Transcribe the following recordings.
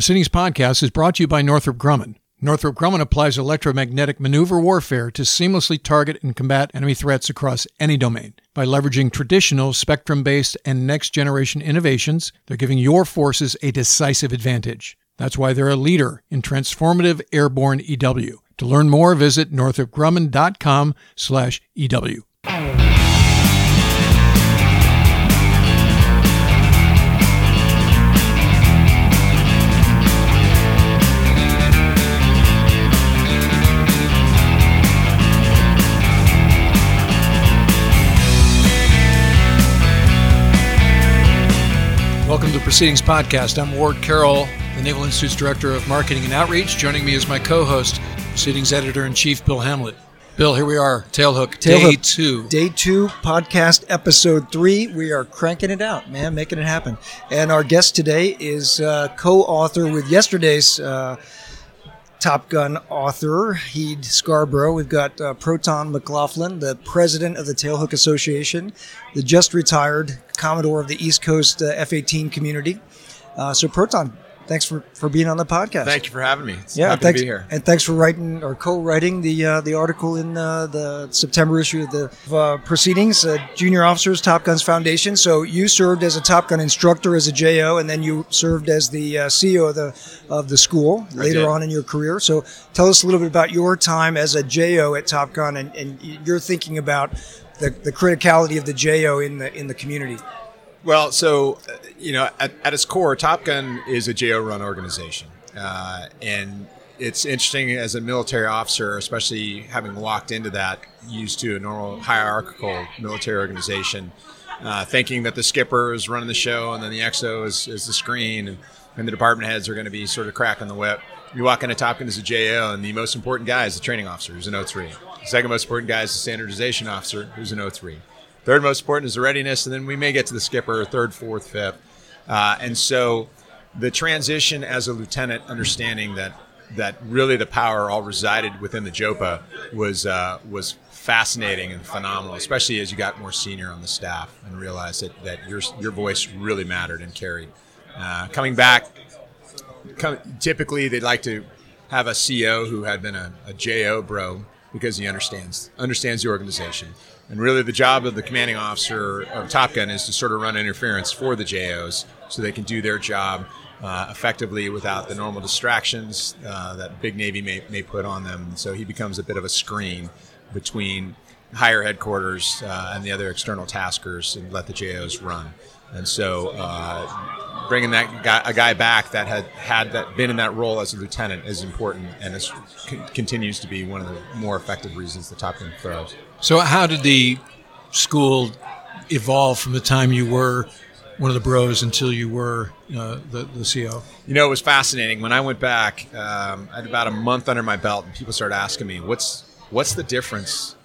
Proceedings podcast is brought to you by Northrop Grumman. Northrop Grumman applies electromagnetic maneuver warfare to seamlessly target and combat enemy threats across any domain. By leveraging traditional spectrum based and next generation innovations, they're giving your forces a decisive advantage. That's why they're a leader in transformative airborne EW. To learn more, visit northropgrumman.com slash EW. Proceedings Podcast. I'm Ward Carroll, the Naval Institute's Director of Marketing and Outreach. Joining me is my co host, Proceedings Editor in Chief Bill Hamblet. Bill, here we are, Tailhook, day two. Day two, podcast episode three. We are cranking it out, man, making it happen. And our guest today is uh, co author with yesterday's uh, Top Gun author, Heed Scarborough. We've got uh, Proton McLaughlin, the president of the Tailhook Association, the just retired Commodore of the East Coast uh, F 18 community. Uh, so, Proton, thanks for, for being on the podcast. Thank you for having me. It's Yeah, happy thanks, to be here. and thanks for writing or co-writing the uh, the article in uh, the September issue of the uh, Proceedings, uh, Junior Officers Top Guns Foundation. So you served as a Top Gun instructor as a JO, and then you served as the uh, CEO of the of the school later on in your career. So tell us a little bit about your time as a JO at Top Gun, and, and you're thinking about the, the criticality of the JO in the in the community. Well, so uh, you know, at, at its core, Top Gun is a JO-run organization, uh, and it's interesting as a military officer, especially having walked into that, used to a normal hierarchical military organization, uh, thinking that the skipper is running the show and then the XO is, is the screen, and, and the department heads are going to be sort of cracking the whip. You walk into Top Gun as a JO, and the most important guy is the training officer, who's an O3. The second most important guy is the standardization officer, who's an O3. Third most important is the readiness, and then we may get to the skipper, third, fourth, fifth. Uh, and so the transition as a lieutenant, understanding that that really the power all resided within the JOPA was uh, was fascinating and phenomenal, especially as you got more senior on the staff and realized that, that your your voice really mattered and carried. Uh, coming back, come, typically they'd like to have a CO who had been a, a JO bro because he understands understands the organization. And really, the job of the commanding officer of Top Gun is to sort of run interference for the JOs so they can do their job uh, effectively without the normal distractions uh, that big Navy may, may put on them. So he becomes a bit of a screen between higher headquarters uh, and the other external taskers and let the JOs run. And so uh, bringing that guy, a guy back that had had that been in that role as a lieutenant is important and is, con- continues to be one of the more effective reasons the Top Gun throws. So, how did the school evolve from the time you were one of the bros until you were uh, the, the? You know, it was fascinating when I went back. Um, I had about a month under my belt, and people started asking me, "What's what's the difference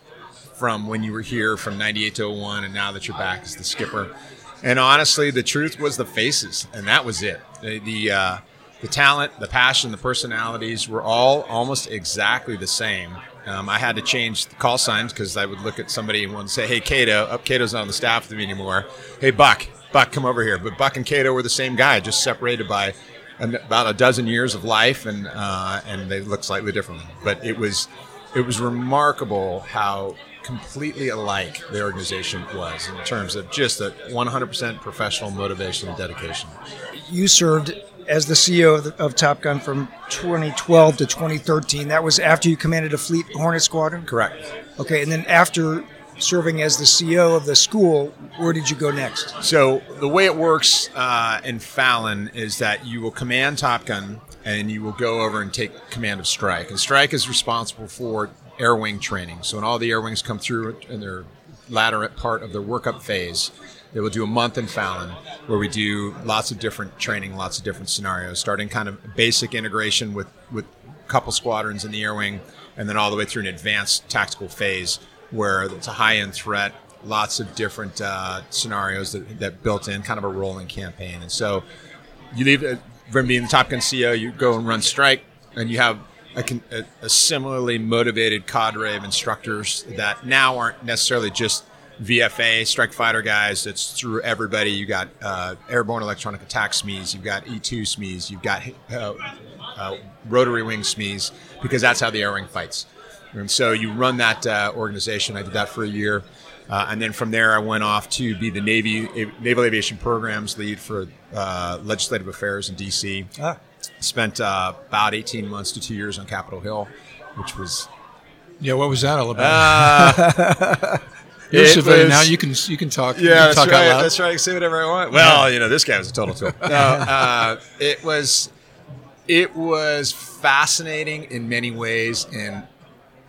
from when you were here from '98 to 01 and now that you're back as the skipper?" And honestly, the truth was the faces, and that was it. The the, uh, the talent, the passion, the personalities were all almost exactly the same. Um, I had to change the call signs because I would look at somebody and say, "Hey, Cato." Up, Cato's not on the staff with me anymore. Hey, Buck. Buck, come over here. But Buck and Cato were the same guy, just separated by an, about a dozen years of life, and uh, and they look slightly different. But it was it was remarkable how completely alike the organization was in terms of just a 100% professional motivation and dedication. you served as the CEO of, the, of Top Gun from 2012 to 2013. That was after you commanded a Fleet Hornet Squadron. Correct. Okay, and then after serving as the CEO of the school, where did you go next? So the way it works uh, in Fallon is that you will command Top Gun and you will go over and take command of Strike. And Strike is responsible for air wing training. So when all the air wings come through in their latter part of their workup phase, they will do a month in Fallon where we do lots of different training, lots of different scenarios, starting kind of basic integration with, with couple squadrons in the air wing, and then all the way through an advanced tactical phase where it's a high end threat, lots of different uh, scenarios that, that built in, kind of a rolling campaign. And so you leave uh, from being the Top Gun CEO, you go and run strike, and you have a, a similarly motivated cadre of instructors that now aren't necessarily just VFA strike fighter guys. It's through everybody. You got uh, airborne electronic attack SMEs. You've got E2 SMEs. You've got uh, uh, rotary wing SMEs because that's how the air wing fights. And so you run that uh, organization. I did that for a year. Uh, and then from there, I went off to be the Navy Naval Aviation Programs lead for uh, legislative affairs in D.C. Ah. Spent uh, about 18 months to two years on Capitol Hill, which was. Yeah, what was that all about? Uh, You're civilian now. You can you can talk. Yeah, can talk that's right. That's right. I can say whatever I want. Well, you know, this guy was a total tool. no, uh, it was it was fascinating in many ways and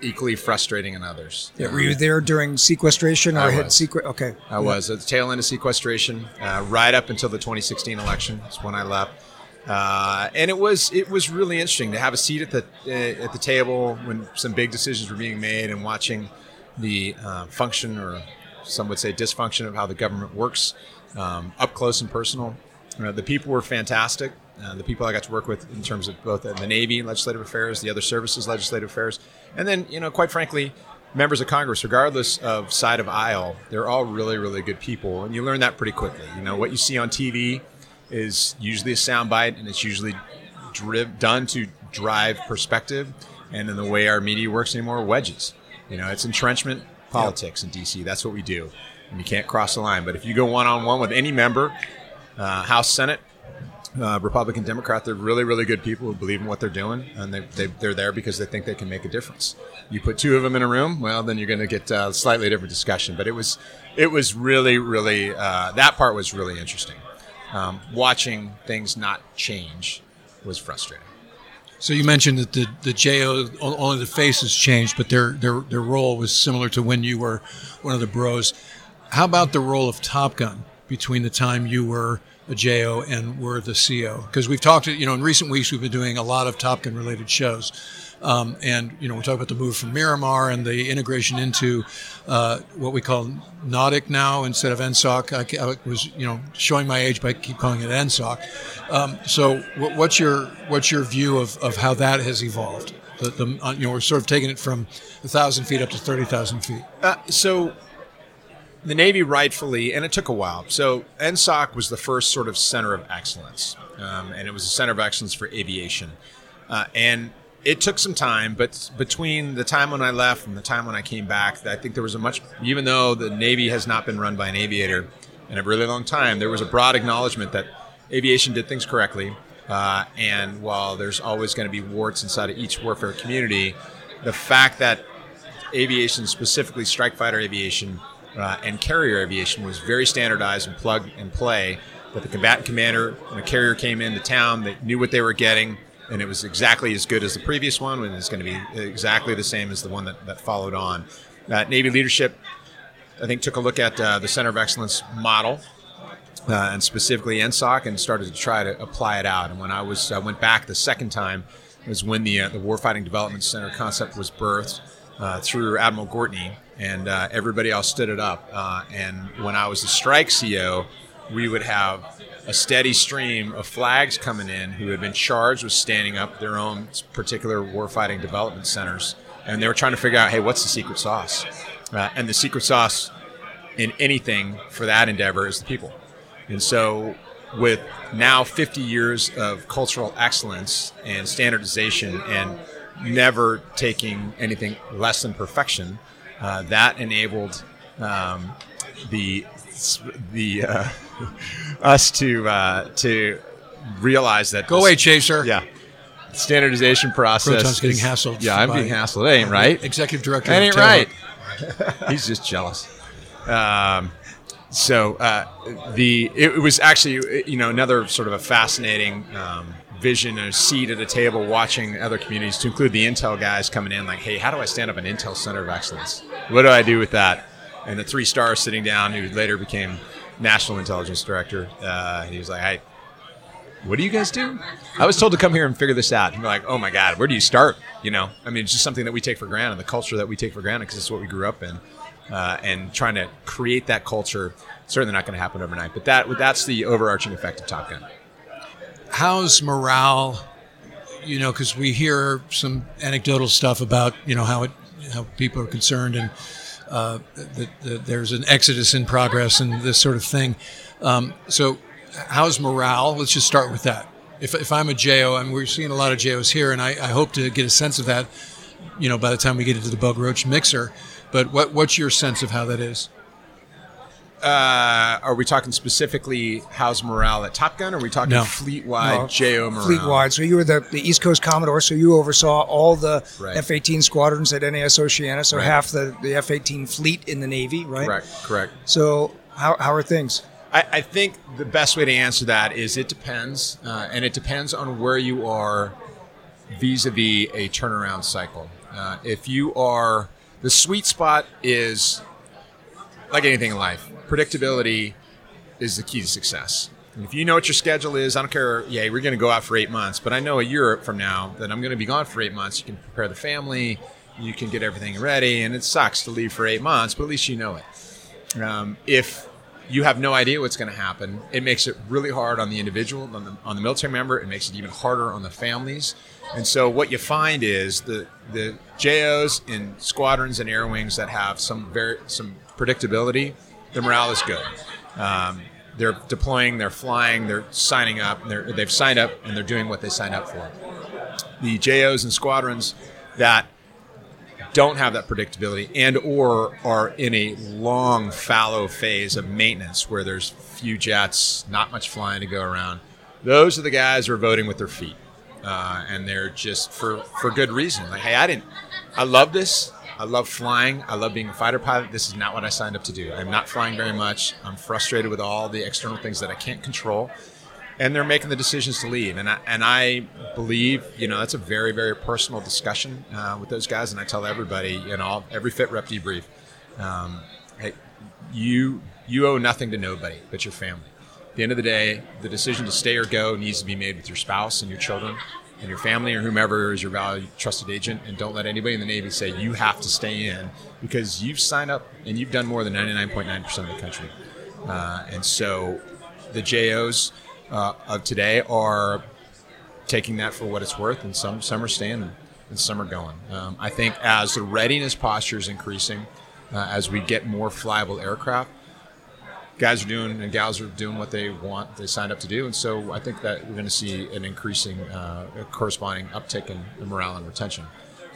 equally frustrating in others. Yeah, were you there during sequestration or I had secret? Okay, I yeah. was at the tail end of sequestration, uh, right up until the 2016 election. That's when I left. Uh, and it was it was really interesting to have a seat at the uh, at the table when some big decisions were being made and watching the uh, function or some would say dysfunction of how the government works um, up close and personal. Uh, the people were fantastic. Uh, the people I got to work with in terms of both the Navy legislative affairs, the other services legislative affairs, and then you know, quite frankly, members of Congress, regardless of side of aisle, they're all really, really good people, and you learn that pretty quickly. You know, what you see on TV is usually a soundbite, and it's usually driv- done to drive perspective. And in the way our media works anymore, wedges. You know, it's entrenchment politics yep. in DC. That's what we do, and you can't cross the line. But if you go one on one with any member, uh, House, Senate, uh, Republican, Democrat, they're really, really good people who believe in what they're doing, and they, they, they're there because they think they can make a difference. You put two of them in a room, well, then you're going to get a slightly different discussion. But it was, it was really, really uh, that part was really interesting. Um, watching things not change was frustrating. So you mentioned that the the JO only the faces changed, but their their their role was similar to when you were one of the bros. How about the role of Top Gun between the time you were a JO and were the CO? Because we've talked, you know, in recent weeks we've been doing a lot of Top Gun related shows. Um, and you know, we talk about the move from Miramar and the integration into uh, what we call NAWDC now instead of NSAWC. I, I, was you know showing my age by keep calling it NSAWC. Um, so, what, what's your what's your view of, of how that has evolved? The, the uh, you know we're sort of taking it from a thousand feet up to thirty thousand feet. Uh, so the Navy rightfully, and it took a while. So NSAWC was the first sort of center of excellence, um, and it was a center of excellence for aviation. Uh, and it took some time, but between the time when I left and the time when I came back, I think there was a much, even though the Navy has not been run by an aviator in a really long time, there was a broad acknowledgement that aviation did things correctly. Uh, and while there's always going to be warts inside of each warfare community, the fact that aviation, specifically strike fighter aviation uh, and carrier aviation, was very standardized and plug and play. That the combatant commander, when a carrier came into town, they knew what they were getting and it was exactly as good as the previous one, and it's going to be exactly the same as the one that, that followed on. Uh, Navy leadership, I think, took a look at uh, the Center of Excellence model. Uh, and specifically NSAWC, and started to try to apply it out. And when I was I went back the second time, was when the uh, the Warfighting Development Center concept was birthed uh, through Admiral Gortney, and uh, everybody else stood it up. and when I was the strike CO, we would have a steady stream of flags coming in who had been charged with standing up their own particular warfighting development centers. And they were trying to figure out, hey, what's the secret sauce? Uh, and the secret sauce in anything for that endeavor is the people. And so, with now 50 years of cultural excellence and standardization and never taking anything less than perfection, uh, that enabled um, the the uh, us to uh, to realize that go away, Chaser. Yeah, standardization process. Proton's getting hassled. Yeah, I'm being hassled. It ain't right. Executive director. That ain't right. He's just jealous. Um, so uh, the it, was actually you know another sort of a fascinating um, vision and a seat at a table watching other communities to include the Intel guys coming in like hey how do I stand up an Intel Center of Excellence what do I do with that and the three stars sitting down who later became national intelligence director. Uh, he was like, "Hey, what do you guys do?" I was told to come here and figure this out. And we're like, "Oh my god, where do you start?" You know, I mean, it's just something that we take for granted, the culture that we take for granted because it's what we grew up in, uh, and trying to create that culture. Certainly not going to happen overnight, but that that's the overarching effect of Top Gun. How's morale? You know, because we hear some anecdotal stuff about you know how it how people are concerned and uh, that, there's an exodus in progress and this sort of thing. Um, so, how's morale? Let's just start with that. If, if I'm a JO, and we're seeing a lot of JOs here, and I, I hope to get a sense of that, you know, by the time we get into the Bug Roach mixer. But what, what's your sense of how that is? Uh, are we talking specifically how's morale at Top Gun, or are we talking No. fleet-wide No, JO morale? Fleet wide. So you were the, the East Coast Commodore, so you oversaw all the Right. F 18 squadrons at NAS Oceana, so Right. half the, the F 18 fleet in the Navy, right? Correct, correct. So, how, how are things? I, I think the best way to answer that is it depends, uh, and it depends on where you are vis-a-vis a turnaround cycle. Uh, if you are, the sweet spot is like anything in life. Predictability is the key to success. And if you know what your schedule is, I don't care. Yeah, we're going to go out for eight months, but I know a year from now that I'm going to be gone for eight months. You can prepare the family, you can get everything ready, and it sucks to leave for eight months, but at least you know it. Um, if you have no idea what's going to happen, it makes it really hard on the individual, on the, on the military member. It makes it even harder on the families. And so what you find is the the JOs in squadrons and air wings that have some very some predictability, the morale is good. Um, they're deploying, they're flying, they're signing up, they're, they've signed up, and they're doing what they signed up for. The JOs and squadrons that don't have that predictability and or are in a long fallow phase of maintenance where there's few jets not much flying to go around those are the guys who are voting with their feet uh, and they're just for for good reason. Like hey i didn't i love this. I love flying. I love being a fighter pilot. This is not what i signed up to do. I'm not flying very much. I'm frustrated with all the external things that i can't control. And they're making the decisions to leave. And I, and I believe, you know, that's a very, very personal discussion uh, with those guys. And I tell everybody, you know, every fit rep debrief, um, hey, you you owe nothing to nobody but your family. The end of the day, the decision to stay or go needs to be made with your spouse and your children and your family or whomever is your valued trusted agent. And don't let anybody in the Navy say you have to stay in because you've signed up and you've done more than 99.9% of the country. Uh, and so the JOs uh, of today are taking that for what it's worth, and some some are staying and some are going. Um, I think as the readiness posture is increasing, uh, as we get more flyable aircraft, guys are doing and gals are doing what they want, they signed up to do, and so I think that we're going to see an increasing, uh, corresponding uptick in, in morale and retention.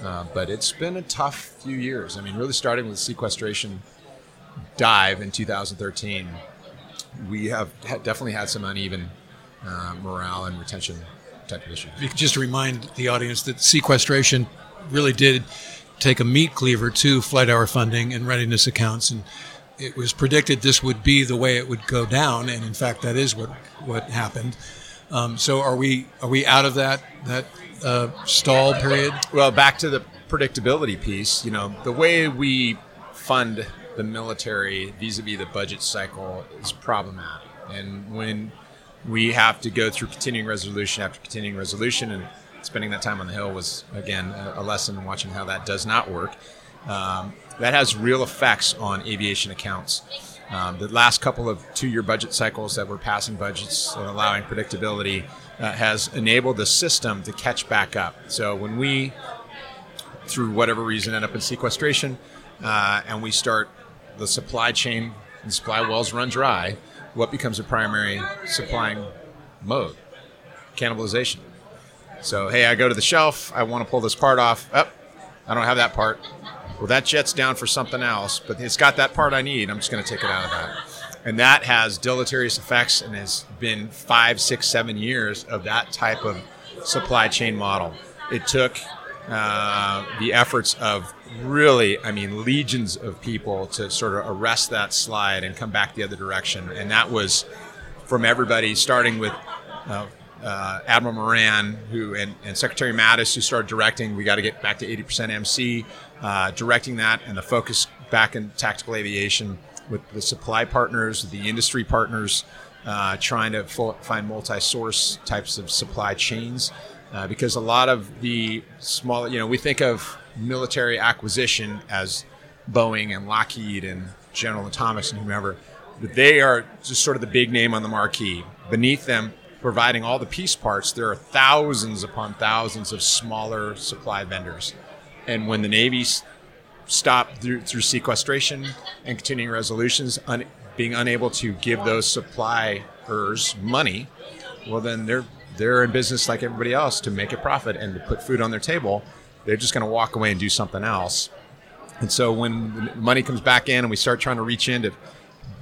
Uh, but it's been a tough few years. I mean, really starting with sequestration dive in 2013, we have ha- definitely had some uneven uh, morale and retention type of issues. Just to remind the audience that sequestration really did take a meat cleaver to flight hour funding and readiness accounts, and it was predicted this would be the way it would go down, and in fact, that is what what happened. Um, so, are we are we out of that that uh, stall period? Well, back to the predictability piece, you know, the way we fund the military vis-a-vis the budget cycle is problematic. And when we have to go through continuing resolution after continuing resolution and spending that time on the hill was again a lesson in watching how that does not work um, that has real effects on aviation accounts. Um, the last couple of two-year budget cycles that were passing budgets and allowing predictability uh, has enabled the system to catch back up. So when we through whatever reason end up in sequestration uh, and we start the supply chain and supply wells run dry what becomes a primary supplying mode? Cannibalization. So hey i go to the shelf i want to pull this part off. Up i don't have that part well that jet's down for something else but it's got that part i need i'm just going to take it out of that and that has deleterious effects and has been five six seven years of that type of supply chain model it took uh, the efforts of really, I mean, legions of people to sort of arrest that slide and come back the other direction. And that was from everybody, starting with uh, uh, Admiral Moran, who and, and Secretary Mattis, who started directing. We got to get back to 80% MC, uh, directing that, and the focus back in tactical aviation with the supply partners, the industry partners, uh, trying to fo- find multi-source types of supply chains. Uh, because a lot of the small, you know, we think of military acquisition as Boeing and Lockheed and General Atomics and whomever, but they are just sort of the big name on the marquee. Beneath them, providing all the piece parts, there are thousands upon thousands of smaller supply vendors. And when the Navy s- stop through, through sequestration and continuing resolutions, un, being unable to give those suppliers money, well, then they're they're in business like everybody else to make a profit and to put food on their table. They're just going to walk away and do something else. And so when money comes back in and we start trying to reach in to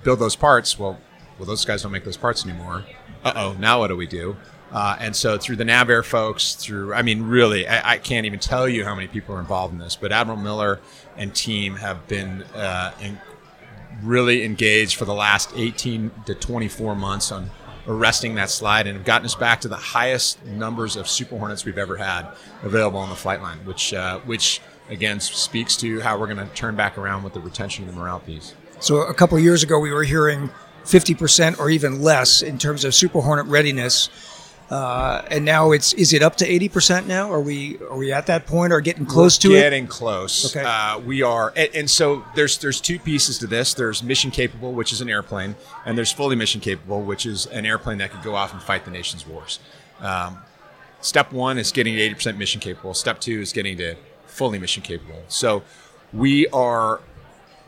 build those parts, well, well, those guys don't make those parts anymore. Uh oh, now what do we do? Uh, and so through the NavAir folks, through I mean, really, I, I, can't even tell you how many people are involved in this. But Admiral Miller and team have been uh, in, really engaged for the last 18 to 24 months on arresting that slide and have gotten us back to the highest numbers of Super Hornets we've ever had available on the flight line, which uh, which again speaks to how we're going to turn back around with the retention of the morale piece. So a couple years ago, we were hearing 50% or even less in terms of Super Hornet readiness. Uh, and now it's is it up to eighty percent now? Are we are we at that point or getting close We're to getting it? Getting close. Okay. Uh, we are, and, and, so there's there's two pieces to this. There's mission capable, which is an airplane, and there's fully mission capable, which is an airplane that could go off and fight the nation's wars. Um, step one is getting to eighty percent mission capable. Step two is getting to fully mission capable. So we are,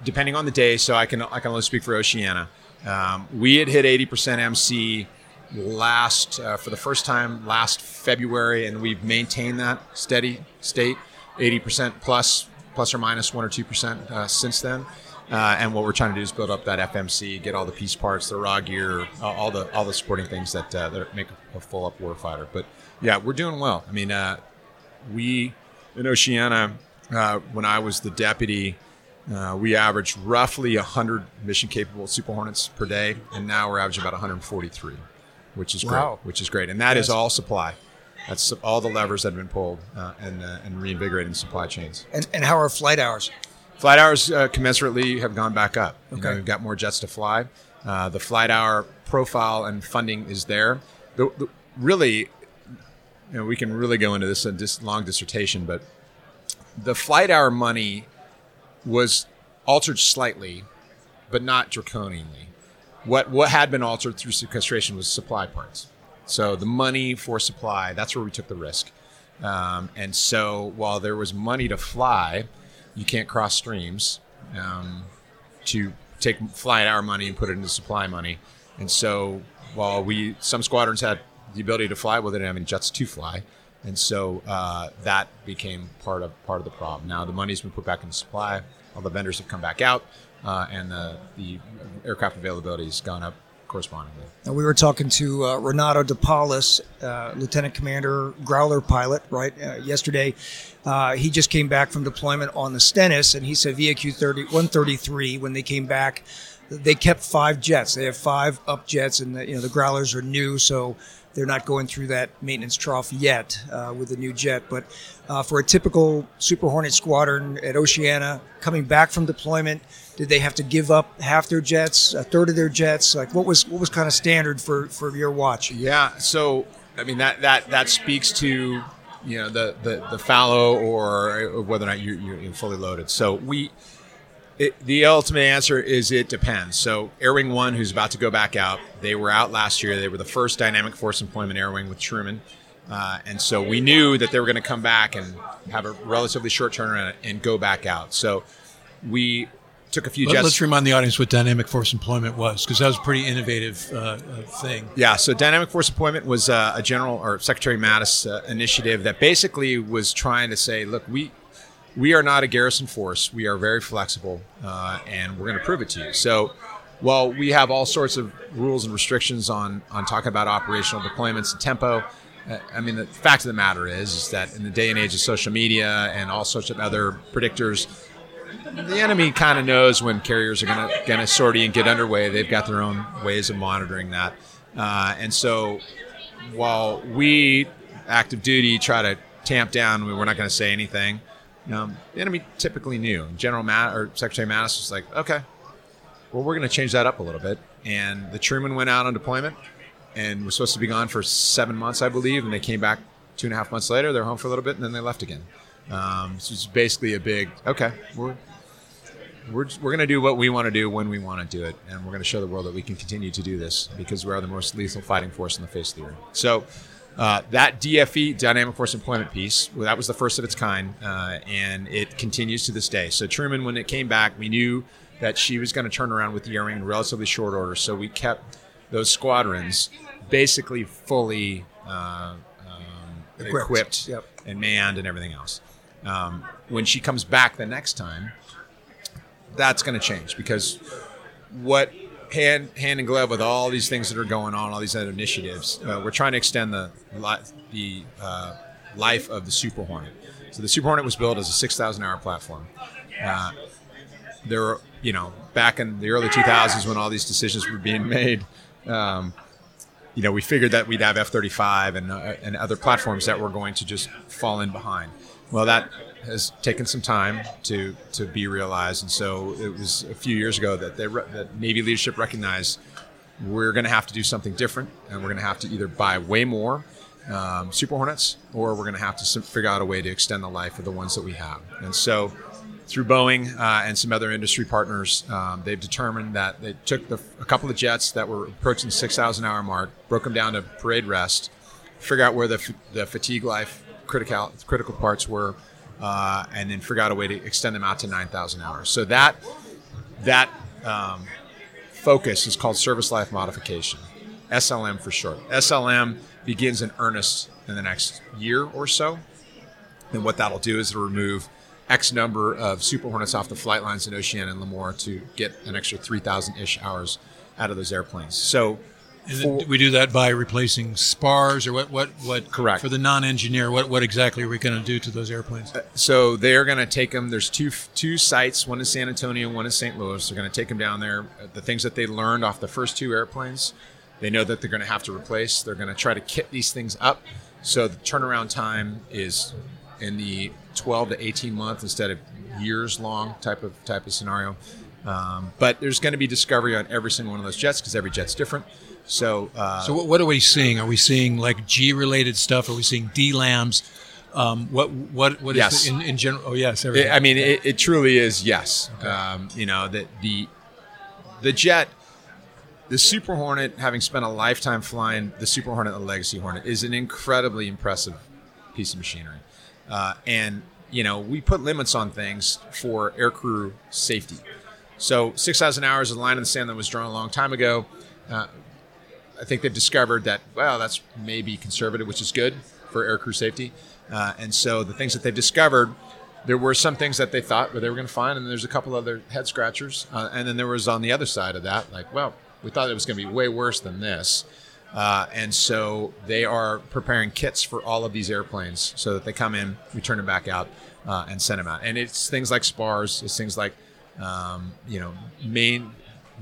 depending on the day. So I can I can only speak for Oceana. Um, we had hit eighty percent MC last uh, for the first time last February, and we've maintained that steady state, 80% plus, plus or minus one or two percent uh, since then. Uh, and what we're trying to do is build up that FMC, get all the piece parts, the raw gear, all the all the supporting things that uh, that make a full up warfighter. But yeah, we're doing well. I mean, uh, we in Oceana, uh, when I was the deputy. Uh, we averaged roughly 100 mission capable Super Hornets per day, and now we're averaging about 143 which is wow. great. Which is great, and that yes. is all supply. That's all the levers that have been pulled uh, and uh, and reinvigorating supply chains. And, and how are flight hours? Flight hours uh, commensurately have gone back up. Okay. You know, we've got more jets to fly. Uh, the flight hour profile and funding is there. The, the, really, you know, we can really go into this in this long dissertation, but the flight hour money was altered slightly, but not draconianly what what had been altered through sequestration was supply parts. So the money for supply, that's where we took the risk. Um, and so while there was money to fly, you can't cross streams um, to take flight hour money and put it into supply money. And so while we some squadrons had the ability to fly, well, they didn't have any jets to fly. And so uh, that became part of part of the problem. Now the money's been put back into supply. All the vendors have come back out uh, and the, the aircraft availability has gone up correspondingly. Now we were talking to uh, Renato De Paolis, uh, Lieutenant Commander Growler pilot, right? Uh, yesterday, uh, he just came back from deployment on the Stennis, and he said VAQ 30, 133 when they came back, they kept five jets. They have five up jets, and the, you know the Growlers are new, so they're not going through that maintenance trough yet uh, with the new jet. But uh, for a typical Super Hornet squadron at Oceana coming back from deployment, did they have to give up half their jets, a third of their jets? Like what was what was kind of standard for for your watch? Yeah, so I mean that that that speaks to you know the the, the fallow or whether or not you, you're fully loaded. So we it, the ultimate answer is it depends. So, Air Wing 1, who's about to go back out, they were out last year. They were the first dynamic force employment air wing with Truman. Uh, and so we knew that they were going to come back and have a relatively short turnaround and go back out. So we took a few Let, Let's remind the audience what dynamic force employment was, because that was a pretty innovative uh, uh, thing. Yeah, so dynamic force employment was uh, a general or Secretary Mattis uh, initiative that basically was trying to say, look, we we are not a garrison force. We are very flexible, uh, and we're going to prove it to you. So, while we have all sorts of rules and restrictions on on talking about operational deployments and tempo, uh, I mean, the fact of the matter is, is that in the day and age of social media and all sorts of other predictors, the enemy kind of knows when carriers are going to going to sortie and get underway. They've got their own ways of monitoring that, uh, and so while we active duty try to tamp down, we're not going to say anything. Um, the enemy typically knew. General Matt or Secretary Mattis was like, okay, well, we're going to change that up a little bit. And the Truman went out on deployment and was supposed to be gone for seven months, I believe, and they came back two and a half months later. They're home for a little bit, and then they left again. Um, so it's basically a big okay. We're we're, we're going to do what we want to do when we want to do it, and we're going to show the world that we can continue to do this because we are the most lethal fighting force in the face of the earth. So uh, that DFE, dynamic force employment piece, well, that was the first of its kind, uh, and it continues to this day. So Truman, when it came back, we knew that she was going to turn around with the air in relatively short order. So we kept those squadrons basically fully uh, um, Equipped. equipped, Yep. and manned and everything else. Um, when she comes back the next time, that's going to change because what hand hand in glove with all these things that are going on, all these other initiatives, uh, we're trying to extend the the uh, life of the Super Hornet. So the Super Hornet was built as a 6,000 hour platform. Uh, there were, you know, back in the early 2000s when all these decisions were being made, um, you know, we figured that we'd have F-35 and, uh, and other platforms that were going to just fall in behind. Well, that has taken some time to, to be realized, and so it was a few years ago that, they that Navy leadership recognized we're going to have to do something different, and we're going to have to either buy way more um, Super Hornets, or we're going to have to figure out a way to extend the life of the ones that we have. And so, through Boeing uh, and some other industry partners, um, they've determined that they took the, a couple of jets that were approaching the 6,000 hour mark, broke them down to parade rest, figure out where the, the fatigue life critical critical parts were, uh, and then figure out a way to extend them out to 9,000 hours. So that that um, focus is called service life modification, SLM for short. SLM begins in earnest in the next year or so. And what that'll do is it'll remove X number of Super Hornets off the flight lines in Oceana and Lemoore to get an extra 3,000 ish hours out of those airplanes. So, And for- we do that by replacing spars, or what? What? What? Correct. For the non-engineer, what? What exactly are we going to do to those airplanes? so they're going to take them. There's two two sites, one in San Antonio, one in St. Louis. They're going to take them down there. The things that they learned off the first two airplanes, they know that they're going to have to replace. They're going to try to kit these things up, so the turnaround time is in the 12 to 18 month instead of years long type of type of scenario. Um, but there's going to be discovery on every single one of those jets because every jet's different. So, uh, So what, are we seeing? Are we seeing like G-related stuff? Are we seeing DLAMs? Um, what? What? What is Yes. the- in, in general? Oh yes, It. I mean, it, it truly is yes. Um, you know that the the jet, the Super Hornet, having spent a lifetime flying the Super Hornet and the Legacy Hornet, is an incredibly impressive piece of machinery. Uh, and you know, we put limits on things for aircrew safety. So six thousand hours is a line in the sand that was drawn a long time ago. Uh, I think they've discovered that well, that's maybe conservative, which is good for aircrew safety. Uh, and so the things that they've discovered, there were some things that they thought they were going to find, and there's a couple other head scratchers. Uh, and then there was on the other side of that, like, well, we thought it was going to be way worse than this. Uh, and so they are preparing kits for all of these airplanes so that they come in, we turn them back out, uh, and send them out. And it's things like spars, it's things like, um, you know, main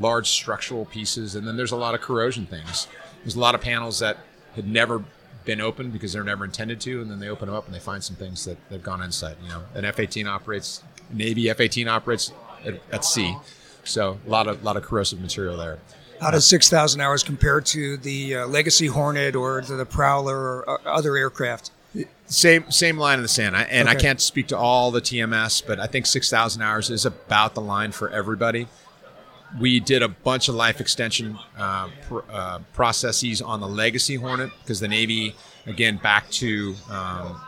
large structural pieces, and then there's a lot of corrosion things. There's a lot of panels that had never been opened because they're never intended to, and then they open them up and they find some things that have gone inside. You know, an F-18 operates, Navy F-18 operates at, at sea, so a lot of lot of corrosive material there. How does 6,000 hours compare to the uh, Legacy Hornet or the Prowler or uh, other aircraft? Same same line in the sand, I, and I can't speak to all the TMS, but I think six thousand hours is about the line for everybody. We did a bunch of life extension uh, pr- uh, processes on the Legacy Hornet because the Navy, again, back to um,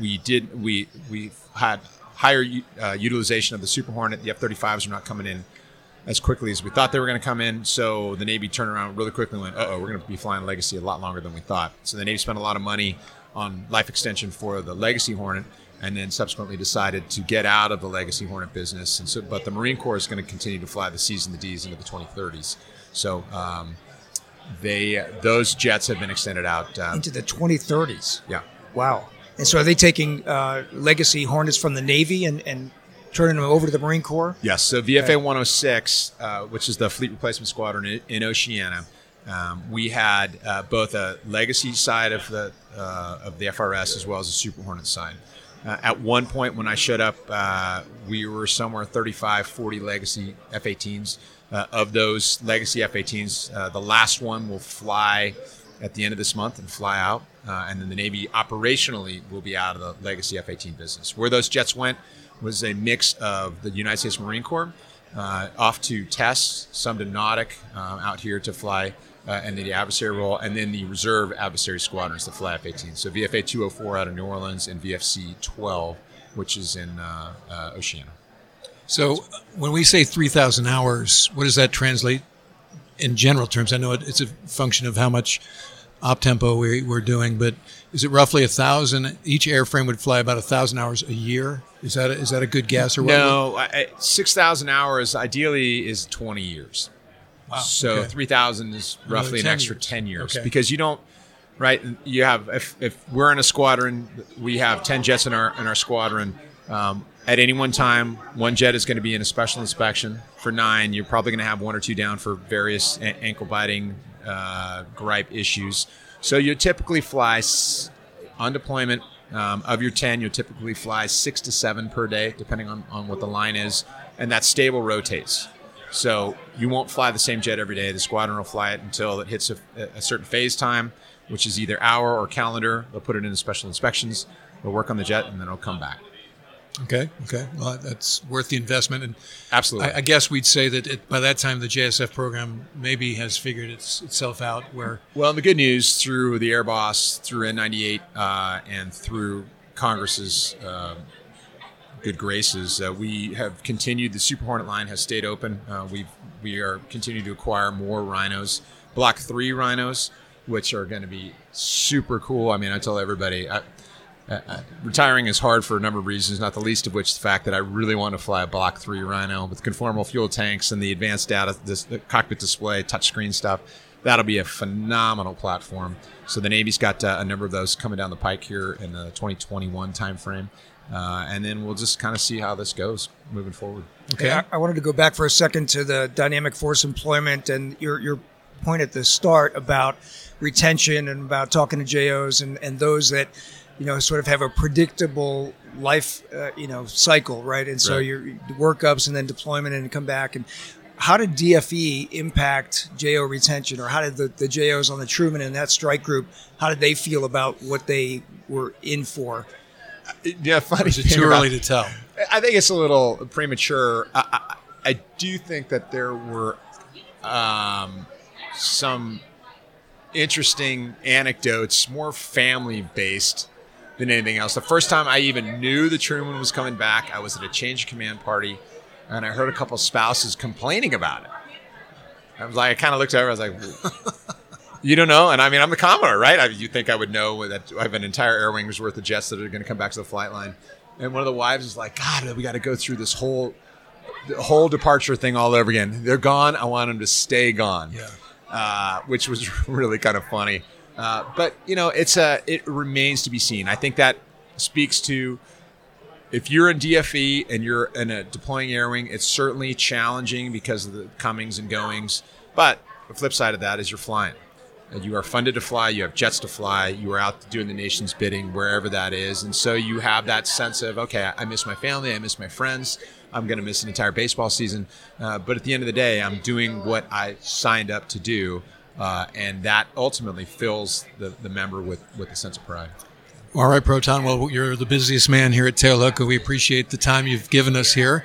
we did we we had higher uh, utilization of the Super Hornet. The F-35s are not coming in as quickly as we thought they were going to come in. So the Navy turned around really quickly and went, "Uh oh, we're going to be flying Legacy a lot longer than we thought." So the Navy spent a lot of money on life extension for the Legacy Hornet, and then subsequently decided to get out of the Legacy Hornet business. And so, but the Marine Corps is going to continue to fly the C's and the D's into the 2030s. So. Um, they those jets have been extended out. Uh, Into the 2030s. yeah, Wow. And so are they taking uh, Legacy Hornets from the Navy and, and turning them over to the Marine Corps? Yes. So VFA 106, uh, which is the Fleet Replacement Squadron in, in Oceana, um, we had uh, both a legacy side of the uh, of the FRS as well as a Super Hornet side. Uh, at one point when I showed up, uh, we were somewhere 35, 40 legacy F-18s. Uh, of those legacy F-18s, uh, the last one will fly at the end of this month and fly out, uh, and then the Navy operationally will be out of the legacy F-18 business. Where those jets went was a mix of the United States Marine Corps uh, off to tests, some to NAWDC uh, out here to fly uh, and the adversary role, and then the reserve adversary squadrons the fly F-18. So VFA 204 out of New Orleans and VFC 12, which is in uh, uh, Oceana. So when we say 3,000 hours, what does that translate in general terms? I know it's a function of how much op tempo we, we're doing, but is it roughly a thousand? Each airframe would fly about a thousand hours a year. Is that a, is that a good guess or what? No, six thousand hours ideally is twenty years. Wow. So okay. three thousand is roughly an extra years. ten years Okay. because you don't. Right, you have if, if we're in a squadron, we have ten jets in our in our squadron. Um, at any one time, one jet is going to be in a special inspection. For nine, you're probably going to have one or two down for various a- ankle biting, uh, gripe issues. So you typically fly s- on deployment. Um, of your 10, you'll typically fly six to seven per day, depending on, on what the line is. And that stable rotates. So you won't fly the same jet every day. The squadron will fly it until it hits a, a certain phase time, which is either hour or calendar. They'll put it into special inspections. They'll work on the jet, and then it'll come back. Okay. Okay. Well, that's worth the investment. And Absolutely. I, I guess we'd say that it, by that time the JSF program maybe has figured its, itself out where Well, the good news through the Air Boss, through N98, uh, and through Congress's um good graces, uh, we have continued. The Super Hornet line has stayed open. Uh, we we are continuing to acquire more rhinos, Block Three rhinos, which are going to be super cool. I mean, I tell everybody. I, retiring is hard for a number of reasons, not the least of which the fact that I really want to fly a Block 3 Rhino with conformal fuel tanks and the advanced data, this, the cockpit display, touchscreen stuff. That'll be a phenomenal platform. So the Navy's got uh, a number of those coming down the pike here in the 2021 timeframe. Uh, and then we'll just kind of see how this goes moving forward. okay. I, I wanted to go back for a second to the dynamic force employment and your your point at the start about retention and about talking to JOs and, and those that you know sort of have a predictable life uh, you know cycle, right? And so Right. your workups and then deployment and come back and how did DFE impact JO retention, or how did the, the JOs on the Truman and that strike group, how did they feel about what they were in for? Yeah, funny. Is it too about- early to tell? I think it's a little premature. I, I, I do think that there were um, some interesting anecdotes, more family based than anything else. The first time I even knew the Truman was coming back, I was at a change of command party, and I heard a couple spouses complaining about it. I was like, I kind of looked over. I was like, you don't know, and I mean, I'm the commodore, right? I, you think I would know that I have an entire air wing's worth of jets that are going to come back to the flight line. And one of the wives is like, God, we got to go through this whole, the whole departure thing all over again. They're gone. I want them to stay gone. Yeah. Uh, which was really kind of funny. Uh, but you know, it's a it remains to be seen. I think that speaks to if you're in DFE and you're in a deploying air wing, it's certainly challenging because of the comings and goings. But the flip side of that is you're flying. You are funded to fly. You have jets to fly. You are out doing the nation's bidding wherever that is, and so you have that sense of okay, I miss my family, I miss my friends. I'm going to miss an entire baseball season, uh, but at the end of the day, I'm doing what I signed up to do, uh, and that ultimately fills the, the member with with a sense of pride. All right, Proton. Well, you're the busiest man here at Tailhook. We appreciate the time you've given us here.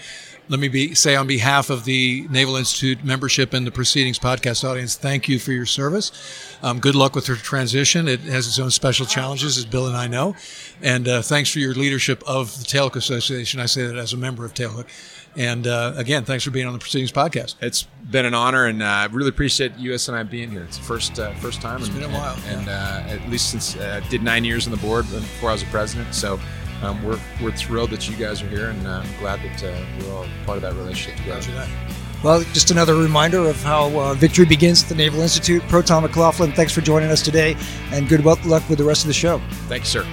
Let me be, say on behalf of the Naval Institute membership and the Proceedings podcast audience, thank you for your service. Um, good luck with your transition. It has its own special challenges, as Bill and I know. And uh, thanks for your leadership of the Tailhook Association. I say that as a member of Tailhook. And uh, again, thanks for being on the Proceedings podcast. It's been an honor, and uh, I really appreciate USNI being here. It's the first uh, first time. It's been a while, and uh, at least since uh, did nine years on the board before I was a president. So um, we're we're thrilled that you guys are here, and uh, I'm glad that uh, we're all part of that relationship together. Well, just another reminder of how uh, victory begins at the Naval Institute. Proton McLaughlin, thanks for joining us today, and good luck with the rest of the show. Thank you, sir.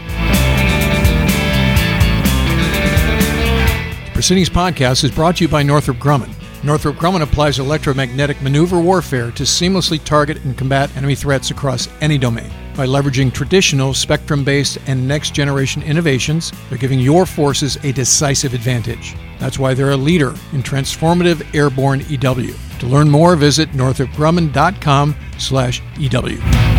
Proceedings Podcast is brought to you by Northrop Grumman. Northrop Grumman applies electromagnetic maneuver warfare to seamlessly target and combat enemy threats across any domain. By leveraging traditional spectrum based and next generation innovations, they're giving your forces a decisive advantage. That's why they're a leader in transformative airborne EW. To learn more, visit northropgrumman.com slash EW.